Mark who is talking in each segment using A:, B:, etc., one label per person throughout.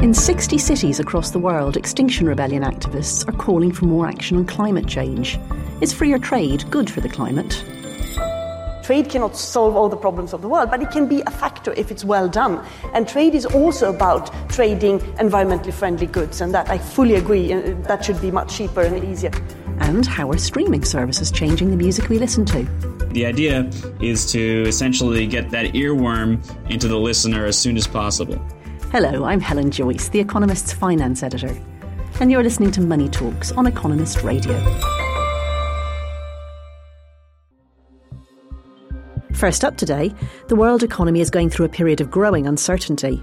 A: In 60 cities across the world, Extinction Rebellion activists are calling for more action on climate change. Is freer trade good for the climate?
B: Trade cannot solve all the problems of the world, but it can be a factor if it's well done. And trade is also about trading environmentally friendly goods, and that I fully agree. uh, That should be much cheaper and easier.
A: And how are streaming services changing the music we listen to?
C: The idea is to essentially get that earworm into the listener as soon as possible.
A: Hello, I'm Helen Joyce, The Economist's finance editor. And you're listening to Money Talks on Economist Radio. First up today, the world economy is going through a period of growing uncertainty.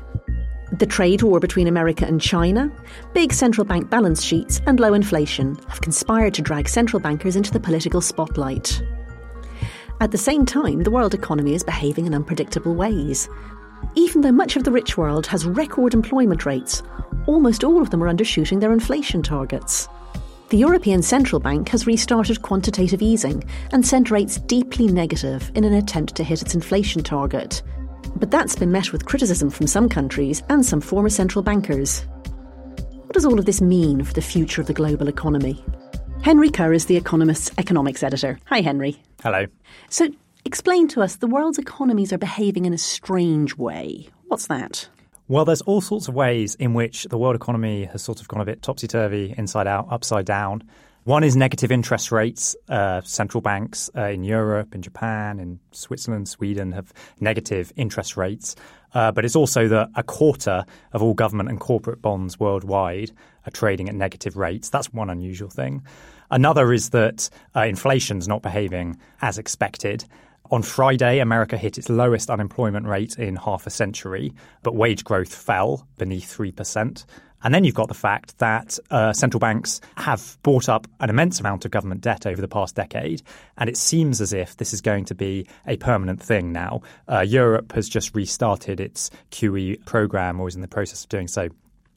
A: The trade war between America and China, big central bank balance sheets, and low inflation have conspired to drag central bankers into the political spotlight. At the same time, the world economy is behaving in unpredictable ways. Even though much of the rich world has record employment rates, almost all of them are undershooting their inflation targets. The European Central Bank has restarted quantitative easing and sent rates deeply negative in an attempt to hit its inflation target. But that's been met with criticism from some countries and some former central bankers. What does all of this mean for the future of the global economy? Henry Curr is The Economist's economics editor. Hi, Henry.
D: Hello.
A: So, explain to us the world's economies are behaving in a strange way. What's that?
D: Well, there's all sorts of ways in which the world economy has sort of gone a bit topsy turvy, inside out, upside down. One is negative interest rates. Uh, central banks uh, in Europe, in Japan, in Switzerland, Sweden have negative interest rates. Uh, but it's also that a quarter of all government and corporate bonds worldwide are trading at negative rates. That's one unusual thing. Another is that uh, inflation's not behaving as expected. On Friday, America hit its lowest unemployment rate in half a century, but wage growth fell beneath 3%. And then you've got the fact that uh, central banks have bought up an immense amount of government debt over the past decade. And it seems as if this is going to be a permanent thing now. Uh, Europe has just restarted its QE program or is in the process of doing so.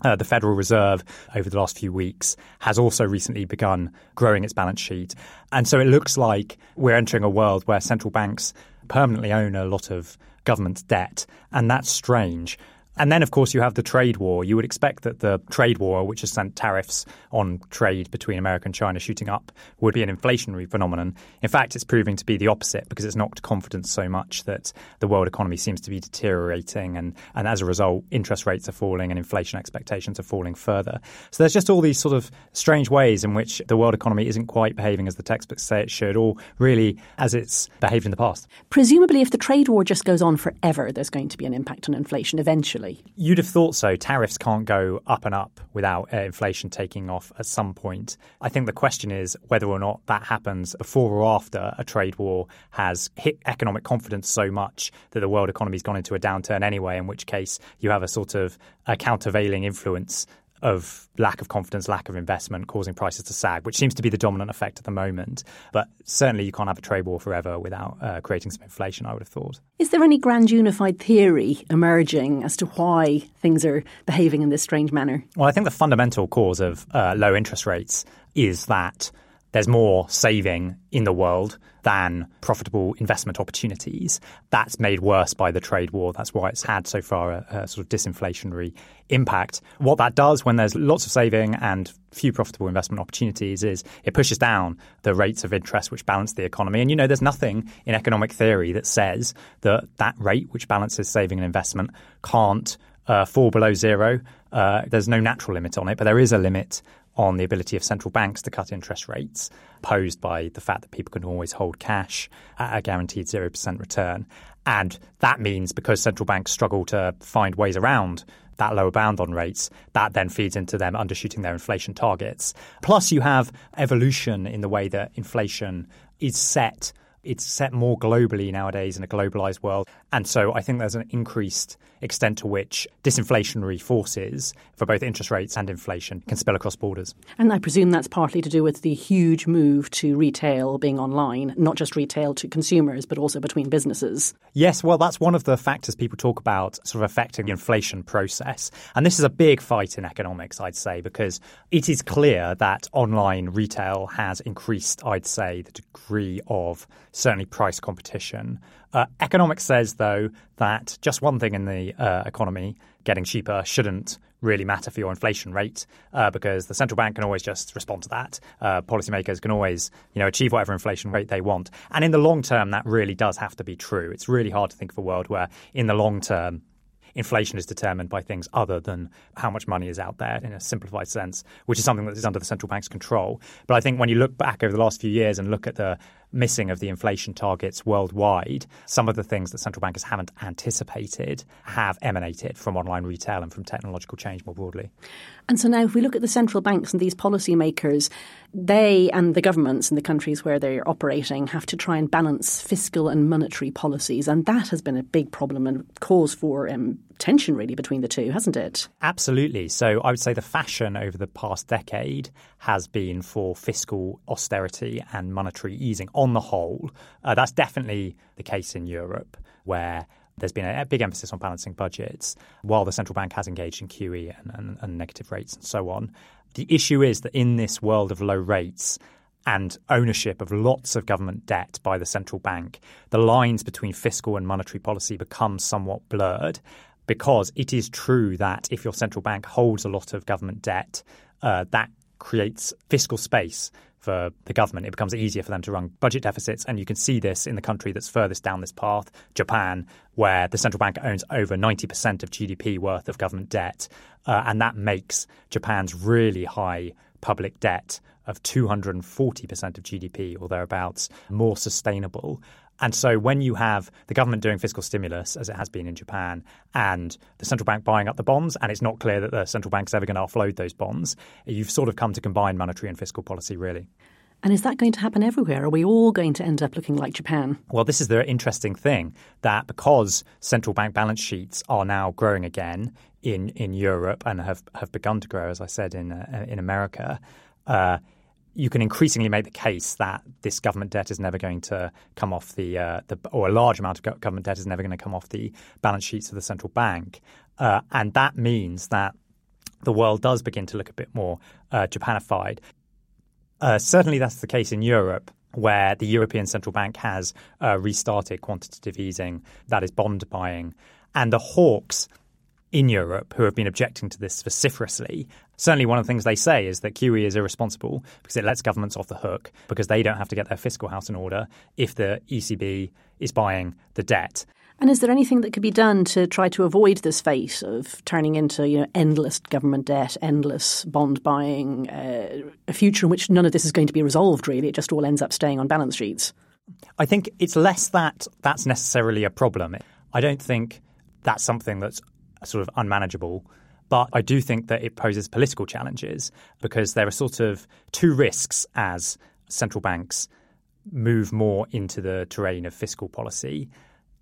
D: Uh, the Federal Reserve, over the last few weeks, has also recently begun growing its balance sheet. And so it looks like we're entering a world where central banks permanently own a lot of government debt. And that's strange. And then, of course, you have the trade war. You would expect that the trade war, which has sent tariffs on trade between America and China shooting up, would be an inflationary phenomenon. In fact, it's proving to be the opposite because it's knocked confidence so much that the world economy seems to be deteriorating. And, and as a result, interest rates are falling and inflation expectations are falling further. So there's just all these sort of strange ways in which the world economy isn't quite behaving as the textbooks say it should, or really as it's behaved in the past.
A: Presumably, if the trade war just goes on forever, there's going to be an impact on inflation eventually.
D: You'd have thought so. Tariffs can't go up and up without uh, inflation taking off at some point. I think the question is whether or not that happens before or after a trade war has hit economic confidence so much that the world economy's gone into a downturn anyway, in which case you have a sort of a countervailing influence of lack of confidence, lack of investment, causing prices to sag, which seems to be the dominant effect at the moment. But certainly you can't have a trade war forever without uh, creating some inflation, I would have thought.
A: Is there any grand unified theory emerging as to why things are behaving in this strange manner?
D: Well, I think the fundamental cause of uh, low interest rates is that there's more saving in the world than profitable investment opportunities. That's made worse by the trade war. That's why it's had so far a, a, sort of disinflationary impact. What that does when there's lots of saving and few profitable investment opportunities is it pushes down the rates of interest which balance the economy. And you know, there's nothing in economic theory that says that that rate which balances saving and investment can't uh, fall below zero. Uh, there's no natural limit on it, but there is a limit on the ability of central banks to cut interest rates, posed by the fact that people can always hold cash at a guaranteed 0% return. And that means because central banks struggle to find ways around that lower bound on rates, that then feeds into them undershooting their inflation targets. Plus, you have evolution in the way that inflation is set. It's set more globally nowadays in a globalized world. And so I think there's an increased extent to which disinflationary forces for both interest rates and inflation can spill across borders.
A: And I presume that's partly to do with the huge move to retail being online, not just retail to consumers, but also between businesses.
D: Yes, well, that's one of the factors people talk about sort of affecting the inflation process. And this is a big fight in economics, I'd say, because it is clear that online retail has increased, I'd say, the degree of certainly price competition. Uh, economics says, though, that just one thing in the uh, economy, getting cheaper, shouldn't really matter for your inflation rate uh, because the central bank can always just respond to that. Uh, policymakers can always, you know, achieve whatever inflation rate they want. And in the long term, that really does have to be true. It's really hard to think of a world where, in the long term, inflation is determined by things other than how much money is out there in a simplified sense, which is something that is under the central bank's control. But I think when you look back over the last few years and look at the missing of the inflation targets worldwide, some of the things that central bankers haven't anticipated have emanated from online retail and from technological change more broadly.
A: And so now, if we look at the central banks and these policymakers, they and the governments in the countries where they're operating have to try and balance fiscal and monetary policies. And that has been a big problem and cause for um, tension, really, between the two, hasn't it?
D: Absolutely. So I would say the fashion over the past decade has been for fiscal austerity and monetary easing on the whole. Uh, that's definitely the case in Europe, where there's been a, big emphasis on balancing budgets while the central bank has engaged in QE and, and, and negative rates and so on. The issue is that in this world of low rates, and ownership of lots of government debt by the central bank, the lines between fiscal and monetary policy become somewhat blurred because it is true that if your central bank holds a lot of government debt, uh, that creates fiscal space for the government. It becomes easier for them to run budget deficits. And you can see this in the country that's furthest down this path, Japan, where the central bank owns over 90% of GDP worth of government debt. Uh, and that makes Japan's really high public debt of 240% of GDP or thereabouts more sustainable. And so when you have the government doing fiscal stimulus, as it has been in Japan, and the central bank buying up the bonds, and it's not clear that the central bank's ever going to offload those bonds, you've sort of come to combine monetary and fiscal policy, really.
A: And is that going to happen everywhere? Are we all going to end up looking like Japan?
D: Well, this is the interesting thing that because central bank balance sheets are now growing again in, in Europe and have, have begun to grow, as I said, in, uh, in America, uh, you can increasingly make the case that this government debt is never going to come off the, uh, the or a large amount of government debt is never going to come off the balance sheets of the central bank, uh, and that means that the world does begin to look a bit more uh, Japanified. Uh, certainly, that's the case in Europe. Where the European Central Bank has uh, restarted quantitative easing, that is bond buying, and the hawks in Europe who have been objecting to this vociferously. Certainly, one of the things they say is that QE is irresponsible because it lets governments off the hook because they don't have to get their fiscal house in order if the ECB is buying the debt.
A: And is there anything that could be done to try to avoid this fate of turning into you know endless government debt, endless bond buying, uh, a future in which none of this is going to be resolved? Really, it just all ends up staying on balance sheets.
D: I think it's less that that's necessarily a problem. I don't think that's something that's sort of unmanageable. But I do think that it poses political challenges because there are sort of two risks as central banks move more into the terrain of fiscal policy.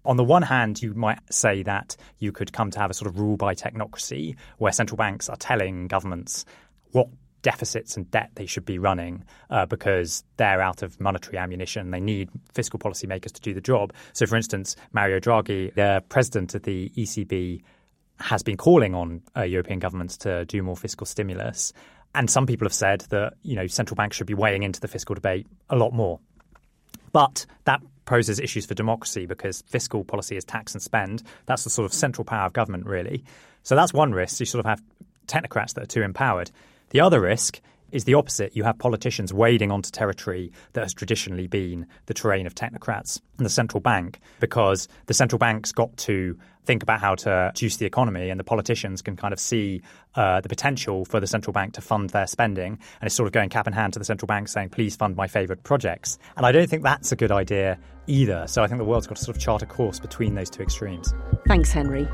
D: On the one hand, you might say that you could come to have a sort of rule by technocracy where central banks are telling governments what deficits and debt they should be running uh, because they're out of monetary ammunition. They need fiscal policymakers to do the job. So, for instance, Mario Draghi, the president of the ECB, has been calling on uh, European governments to do more fiscal stimulus. And some people have said that you know central banks should be weighing into the fiscal debate a lot more. But that poses issues for democracy because fiscal policy is tax and spend. That's the sort of central power of government, really. So that's one risk. You sort of have technocrats that are too empowered. The other risk is the opposite. You have politicians wading onto territory that has traditionally been the terrain of technocrats and the central bank, because the central bank's got to think about how to juice the economy, and the politicians can kind of see uh, the potential for the central bank to fund their spending, and it's sort of going cap in hand to the central bank saying, "Please fund my favourite projects." And I don't think that's a good idea either. So I think the world's got to sort of chart a course between those two extremes.
A: Thanks, Henry.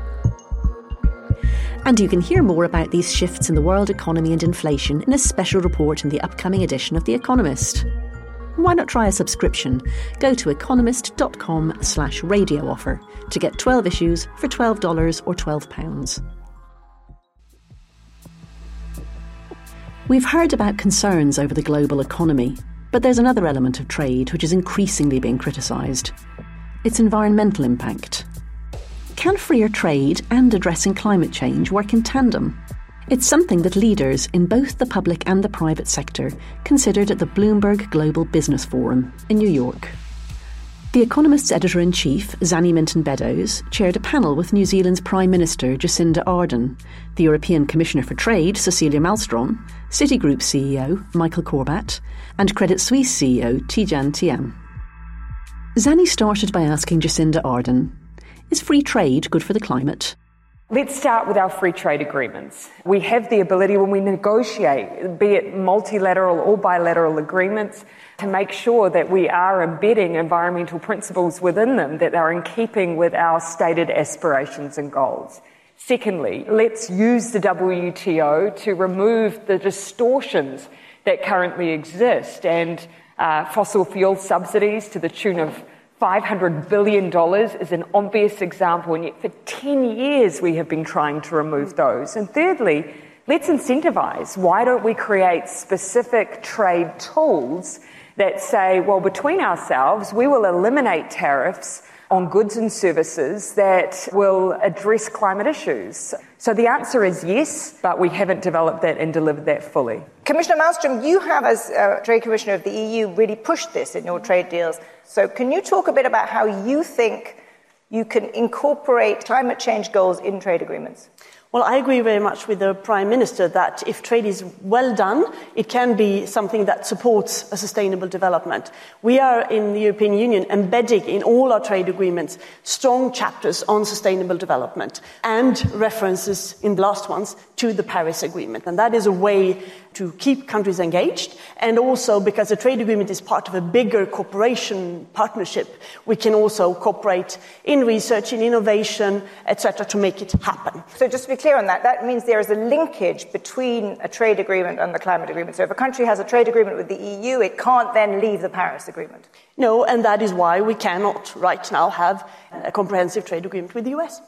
A: And you can hear more about these shifts in the world economy and inflation in a special report in the upcoming edition of The Economist. Why not try a subscription? Go to economist.com slash radio offer to get 12 issues for $12 or £12. We've heard about concerns over the global economy, but there's another element of trade which is increasingly being criticised its environmental impact. Can freer trade and addressing climate change work in tandem? It's something that leaders in both the public and the private sector considered at the Bloomberg Global Business Forum in New York. The Economist's editor in chief, Zanny Minton Beddoes, chaired a panel with New Zealand's Prime Minister Jacinda Ardern, the European Commissioner for Trade, Cecilia Malmstrom, Citigroup CEO, Michael Corbat, and Credit Suisse CEO, Tidjane Thiam. Zanny started by asking Jacinda Ardern is free trade good for the climate?
E: Let's start with our free trade agreements. We have the ability when we negotiate, be it multilateral or bilateral agreements, to make sure that we are embedding environmental principles within them that are in keeping with our stated aspirations and goals. Secondly, let's use the WTO to remove the distortions that currently exist and uh, fossil fuel subsidies to the tune of $500 billion is an obvious example, and yet for 10 years we have been trying to remove those. And thirdly, let's incentivize. Why don't we create specific trade tools that say, well, between ourselves, we will eliminate tariffs on goods and services that will address climate issues? So the answer is yes, but we haven't developed that and delivered that fully.
F: Commissioner Malmstrom, you have, as uh, Trade Commissioner of the EU, really pushed this in your trade deals. So can you talk a bit about how you think you can incorporate climate change goals in trade agreements?
B: Well, I agree very much with the Prime Minister that if trade is well done, it can be something that supports a sustainable development. We are in the European Union embedding in all our trade agreements strong chapters on sustainable development and references in the last ones to the Paris Agreement. And that is a way to keep countries engaged and also because a trade agreement is part of a bigger cooperation partnership, we can also cooperate in research, in innovation, etc., to make it happen.
F: So just to be clear on that, that means there is a linkage between a trade agreement and the climate agreement. So if a country has a trade agreement with the EU, it can't then leave the Paris Agreement.
B: No, and that is why we cannot right now have a comprehensive trade agreement with the US.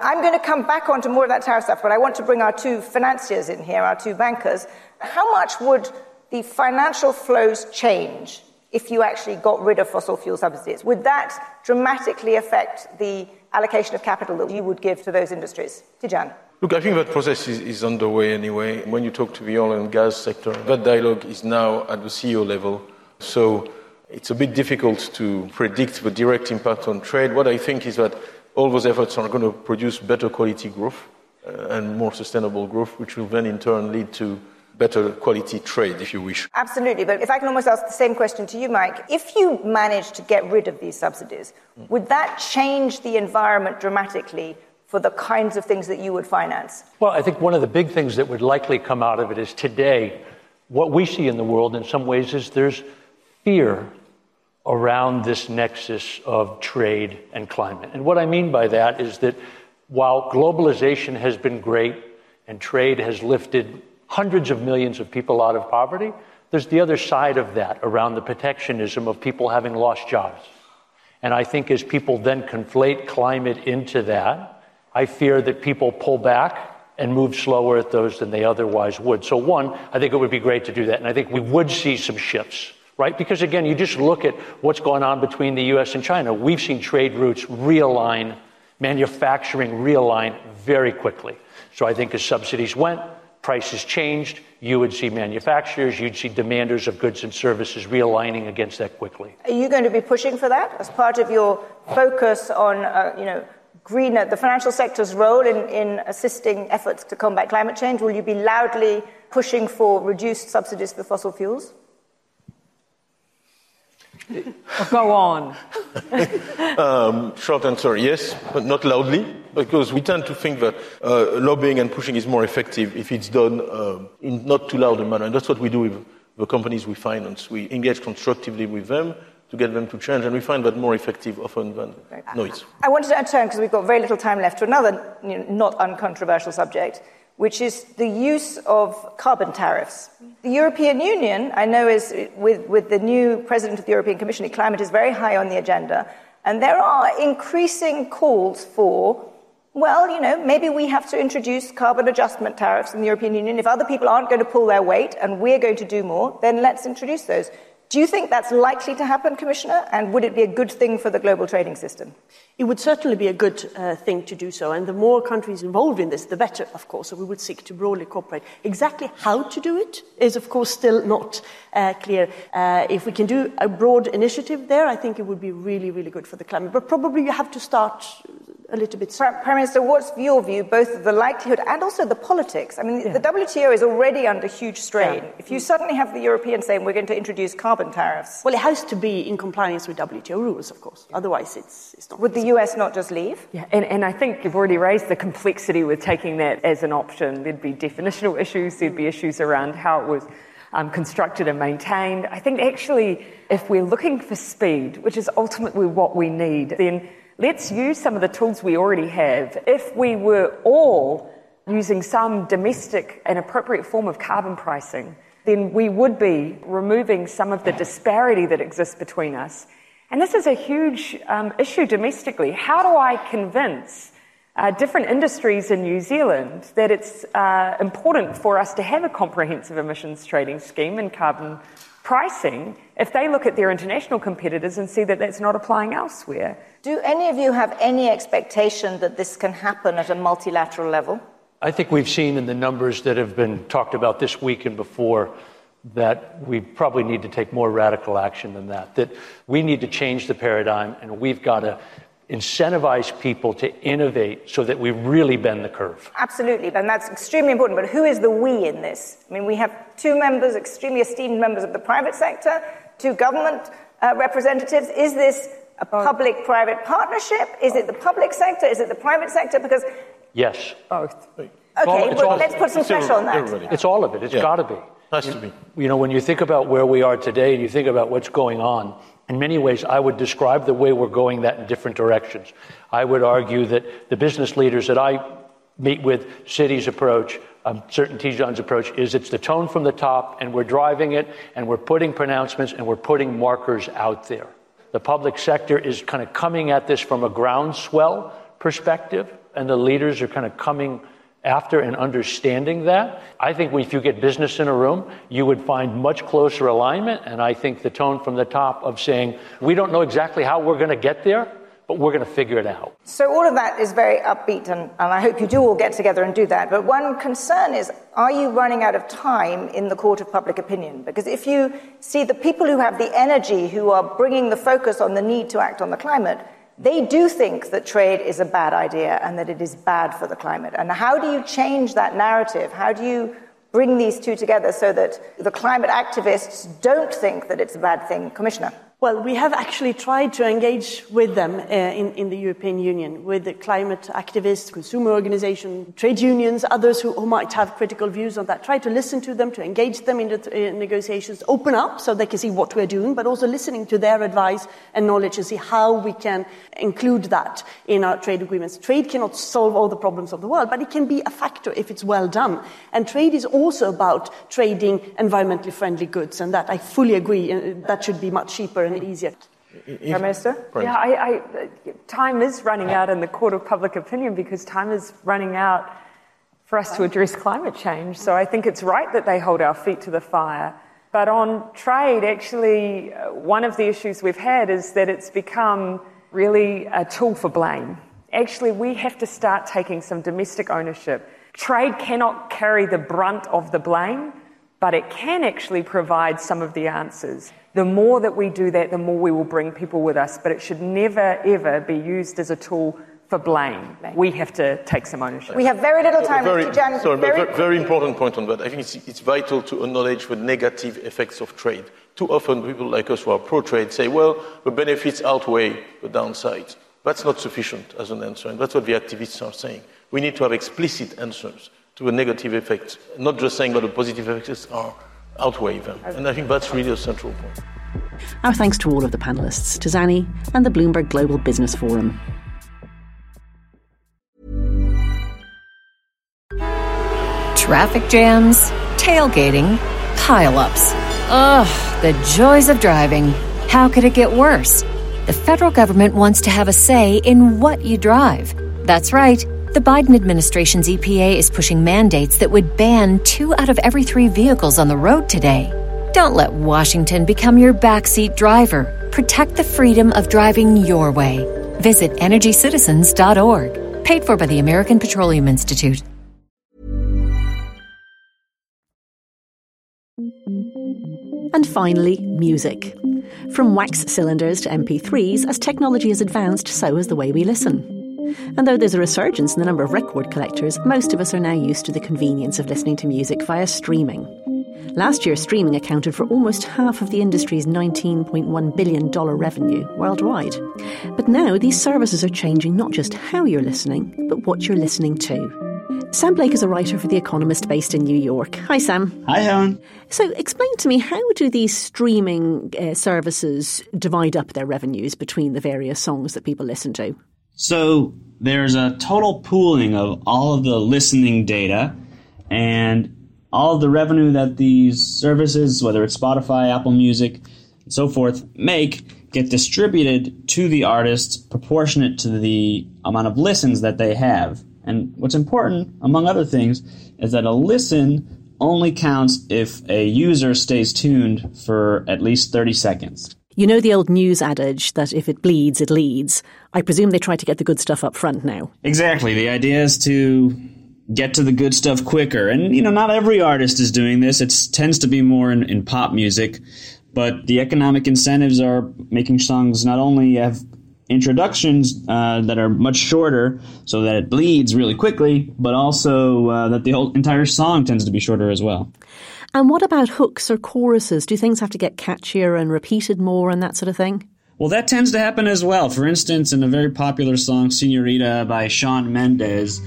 F: I'm going to come back onto more of that tariff stuff, but I want to bring our two financiers in here, our two bankers. How much would the financial flows change if you actually got rid of fossil fuel subsidies? Would that dramatically affect the allocation of capital that you would give to those industries? Tidjane.
G: Look, I think that process is, is, underway anyway. When you talk to the oil and gas sector, that dialogue is now at the CEO level. So it's a bit difficult to predict the direct impact on trade. What I think is that all those efforts are going to produce better quality growth uh, and more sustainable growth, which will then in turn lead to better quality trade, if you wish.
F: Absolutely. But if I can almost ask the same question to you, Mike, if you manage to get rid of these subsidies, mm. would that change the environment dramatically for the kinds of things that you would finance?
H: Well, I think one of the big things that would likely come out of it is today, what we see in the world in some ways is there's fear around this nexus of trade and climate. And what I mean by that is that while globalization has been great and trade has lifted hundreds of millions of people out of poverty, there's the other side of that around the protectionism of people having lost jobs. And I think as people then conflate climate into that, I fear that people pull back and move slower at those than they otherwise would. So, one, I think it would be great to do that. And I think we would see some shifts right? Because again, you just look at what's going on between the US and China. We've seen trade routes realign, manufacturing realign very quickly. So I think as subsidies went, prices changed, you would see manufacturers, you'd see demanders of goods and services realigning against that quickly.
F: Are you going to be pushing for that as part of your focus on, uh, you know, greener, the financial sector's role in, in assisting efforts to combat climate change? Will you be loudly pushing for reduced subsidies for fossil fuels?
E: Go on.
G: um, short answer yes, but not loudly, because we tend to think that uh, lobbying and pushing is more effective if it's done uh, in not too loud a manner. And that's what we do with the companies we finance. We engage constructively with them to get them to change, and we find that more effective often than noise.
F: I wanted to turn, because we've got very little time left, to another you know, not uncontroversial subject, which is the use of carbon tariffs. The European Union, I know, is with, with the new president of the European Commission, climate is very high on the agenda, and there are increasing calls for well, you know, maybe we have to introduce carbon adjustment tariffs in the European Union. If other people aren't going to pull their weight and we're going to do more, then let's introduce those. Do you think that's likely to happen, Commissioner? And would it be a good thing for the global trading system?
B: It would certainly be a good uh, thing to do so. And the more countries involved in this, the better, of course. So we would seek to broadly cooperate. Exactly how to do it is, of course, still not uh, clear. Uh, if we can do a broad initiative there, I think it would be really, really good for the climate. But probably you have to start a little bit.
F: Prime Minister, what's your view, both of the likelihood and also the politics? I mean, yeah. the WTO is already under huge strain. Yeah. If you suddenly have the Europeans saying we're going to introduce carbon tariffs.
B: Well, it has to be in compliance with WTO rules, of course. Yeah. Otherwise, it's, it's not.
F: Would the US not just leave?
E: Yeah, and, and I think you've already raised the complexity with taking that as an option. There'd be definitional issues, there'd be issues around how it was. Um, constructed and maintained. I think actually, if we're looking for speed, which is ultimately what we need, then Let's use some of the tools we already have. If we were all using some domestic and appropriate form of carbon pricing, then we would be removing some of the disparity that exists between us. And this is a huge um, issue domestically. How do I convince uh, different industries in New Zealand that it's uh, important for us to have a comprehensive emissions trading scheme and carbon pricing if they look at their international competitors and see that that's not applying elsewhere.
F: Do any of you have any expectation that this can happen at a multilateral level?
H: I think we've seen in the numbers that have been talked about this week and before that we probably need to take more radical action than that. That we need to change the paradigm and we've got to incentivize people to innovate so that we really bend the curve.
F: Absolutely, and that's extremely important. But who is the we in this? I mean, we have two members, extremely esteemed members of the private sector, two government uh, representatives. Is this a public private partnership? Is it the public sector? Is it the private sector? Because.
H: Yes.
E: Both.
F: Okay, well, let's put some pressure on that.
H: It's all of it. It's yeah. got to be.
G: Has to be.
H: You know, when you think about where we are today and you think about what's going on, in many ways, I would describe the way we're going that in different directions. I would argue that the business leaders that I meet with, Citi's approach, um, certain Tidjane's approach, is it's the tone from the top, and we're driving it, and we're putting pronouncements, and we're putting markers out there. The public sector is kind of coming at this from a groundswell perspective, and the leaders are kind of coming after and understanding that. I think if you get business in a room, you would find much closer alignment. And I think the tone from the top of saying, we don't know exactly how we're going to get there, but we're going to figure it out.
F: So, all of that is very upbeat, and, and I hope you do all get together and do that. But one concern is are you running out of time in the court of public opinion? Because if you see the people who have the energy, who are bringing the focus on the need to act on the climate, they do think that trade is a bad idea and that it is bad for the climate. And how do you change that narrative? How do you bring these two together so that the climate activists don't think that it's a bad thing? Commissioner.
B: Well, we have actually tried to engage with them uh, in, in, the European Union, with the climate activists, consumer organizations, trade unions, others who, who, might have critical views on that. Try to listen to them, to engage them in the in negotiations, open up so they can see what we're doing, but also listening to their advice and knowledge and see how we can include that in our trade agreements. Trade cannot solve all the problems of the world, but it can be a factor if it's well done. And trade is also about trading environmentally friendly goods, and that I fully agree. Uh, that should be much cheaper and easier.
E: Prime Minister? Yeah, I, I, time is running out in the court of public opinion because time is running out for us to address climate change. So I think it's right that they hold our feet to the fire. But on trade, actually, uh, one of the issues we've had is that it's become really a tool for blame. Actually, we have to start taking some domestic ownership. Trade cannot carry the brunt of the blame, but it can actually provide some of the answers. The more that we do that, the more we will bring people with us, but it should never, ever be used as a tool for blame. We have to take some ownership.
F: We have very little time.
G: Very,
F: Jan,
G: sorry,
F: very,
G: very, very important point on that. I think it's, it's vital to acknowledge the negative effects of trade. Too often, people like us who are pro trade say, well, the benefits outweigh the downsides. That's not sufficient as an answer, and that's what the activists are saying. We need to have explicit answers to the negative effects, not just saying that the positive effects are outweigh them. And I think that's really a central point.
A: Our thanks to all of the panelists, to Zanny and the Bloomberg Global Business Forum.
I: Traffic jams, tailgating, pileups. Ugh, the joys of driving. How could it get worse? The federal government wants to have a say in what you drive. That's right. The Biden administration's EPA is pushing mandates that would ban two out of every three vehicles on the road today. Don't let Washington become your backseat driver. Protect the freedom of driving your way. Visit EnergyCitizens.org. Paid for by the American Petroleum Institute.
A: And finally, music. From wax cylinders to MP3s, as technology has advanced, so has the way we listen. And though there's a resurgence in the number of record collectors, most of us are now used to the convenience of listening to music via streaming. Last year, streaming accounted for almost half of the industry's $19.1 billion revenue worldwide. But now these services are changing not just how you're listening, but what you're listening to. Sam Blake is a writer for The Economist based in New York. Hi, Sam.
C: Hi, Helen.
A: So, explain to me how do these streaming uh, services divide up their revenues between the various songs that people listen to?
C: So, there's a total pooling of all of the listening data and all of the revenue that these services, whether it's Spotify, Apple Music, and so forth, make get distributed to the artists proportionate to the amount of listens that they have. And what's important, among other things, is that a listen only counts if a user stays tuned for at least 30 seconds.
A: You know the old news adage that if it bleeds, it leads. I presume they try to get the good stuff up front now.
C: Exactly. The idea is to get to the good stuff quicker. And, you know, not every artist is doing this. It tends to be more in, in pop music. But the economic incentives are making songs not only have introductions uh, that are much shorter so that it bleeds really quickly, but also uh, that the whole entire song tends to be shorter as well.
A: And what about hooks or choruses? Do things have to get catchier and repeated more and that sort of thing?
C: Well, that tends to happen as well. For instance, in a very popular song, Senorita by Shawn Mendes,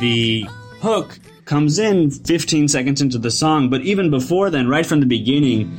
C: the hook comes in 15 seconds into the song, but even before then, right from the beginning,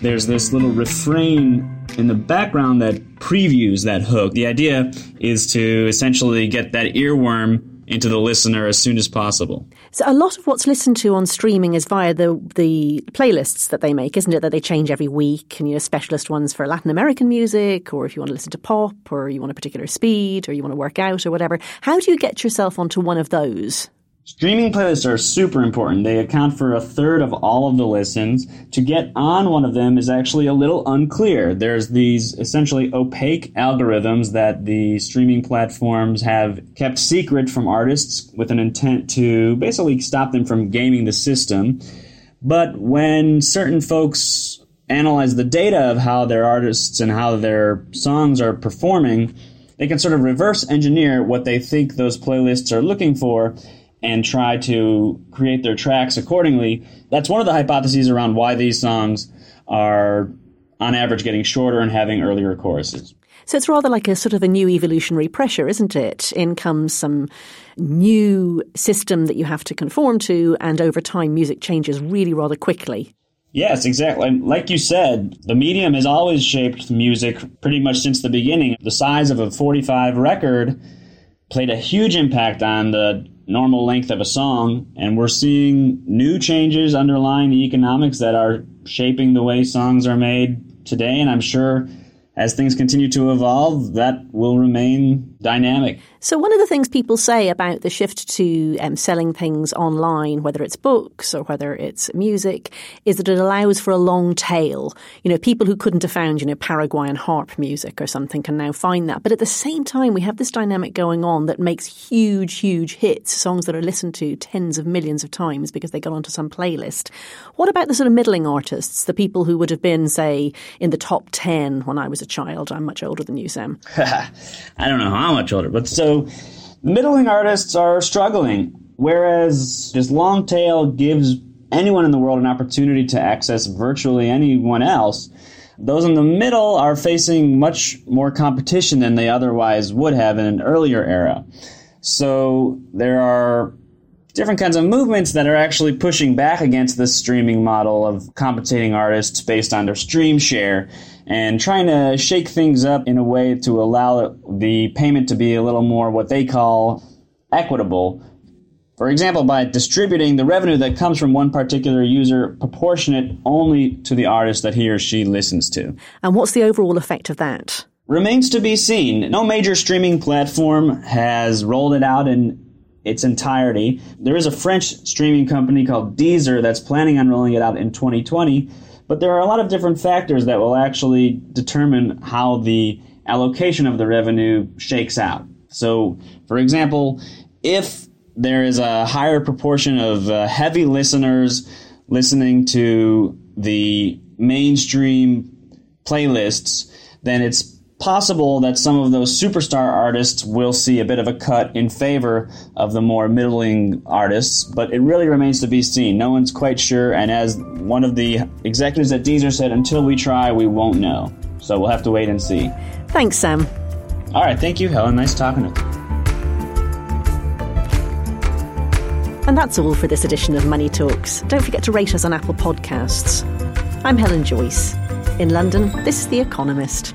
C: there's this little refrain in the background that previews that hook. The idea is to essentially get that earworm into the listener as soon as possible.
A: So a lot of what's listened to on streaming is via the the playlists that they make, isn't it? That they change every week, and you know, specialist ones for Latin American music, or if you want to listen to pop, or you want a particular speed, or you want to work out, or whatever. How do you get yourself onto one of those?
C: Streaming playlists are super important. They account for a third of all of the listens. To get on one of them is actually a little unclear. There's these essentially opaque algorithms that the streaming platforms have kept secret from artists with an intent to basically stop them from gaming the system. But when certain folks analyze the data of how their artists and how their songs are performing, they can sort of reverse engineer what they think those playlists are looking for and try to create their tracks accordingly. That's one of the hypotheses around why these songs are, on average, getting shorter and having earlier choruses.
A: So it's rather like a sort of a new evolutionary pressure, isn't it? In comes some new system that you have to conform to, and over time, music changes really rather quickly.
C: Yes, exactly. Like you said, the medium has always shaped music pretty much since the beginning. The size of a 45 record played a huge impact on the normal length of a song, and we're seeing new changes underlying the economics that are shaping the way songs are made today, and I'm sure as things continue to evolve, that will remain dynamic.
A: So, one of the things people say about the shift to um, selling things online, whether it's books or whether it's music, is that it allows for a long tail. You know, people who couldn't have found, you know, Paraguayan harp music or something can now find that. But at the same time, we have this dynamic going on that makes huge, huge hits, songs that are listened to tens of millions of times because they got onto some playlist. What about the sort of middling artists, the people who would have been, say, in the top 10 when I was a child? I'm much older than you, Sam.
C: I don't know how much older, but so so middling artists are struggling, whereas this long tail gives anyone in the world an opportunity to access virtually anyone else. Those in the middle are facing much more competition than they otherwise would have in an earlier era. So there are different kinds of movements that are actually pushing back against this streaming model of compensating artists based on their stream share and trying to shake things up in a way to allow the payment to be a little more what they call equitable. For example, by distributing the revenue that comes from one particular user proportionate only to the artist that he or she listens to.
A: And what's the overall effect of that?
C: Remains to be seen. No major streaming platform has rolled it out in its entirety. There is a French streaming company called Deezer that's planning on rolling it out in 2020 but there are a lot of different factors that will actually determine how the allocation of the revenue shakes out. So, for example, if there is a higher proportion of uh, heavy listeners listening to the mainstream playlists, then it's possible that some of those superstar artists will see a bit of a cut in favor of the more middling artists, but it really remains to be seen. No one's quite sure, and as one of the executives at Deezer said, until we try, we won't know. So we'll have to wait and see.
A: Thanks, Sam.
C: All right, thank you, Helen. Nice talking to you.
A: And that's all for this edition of Money Talks. Don't forget to rate us on Apple Podcasts. I'm Helen Joyce. In London, this is The Economist.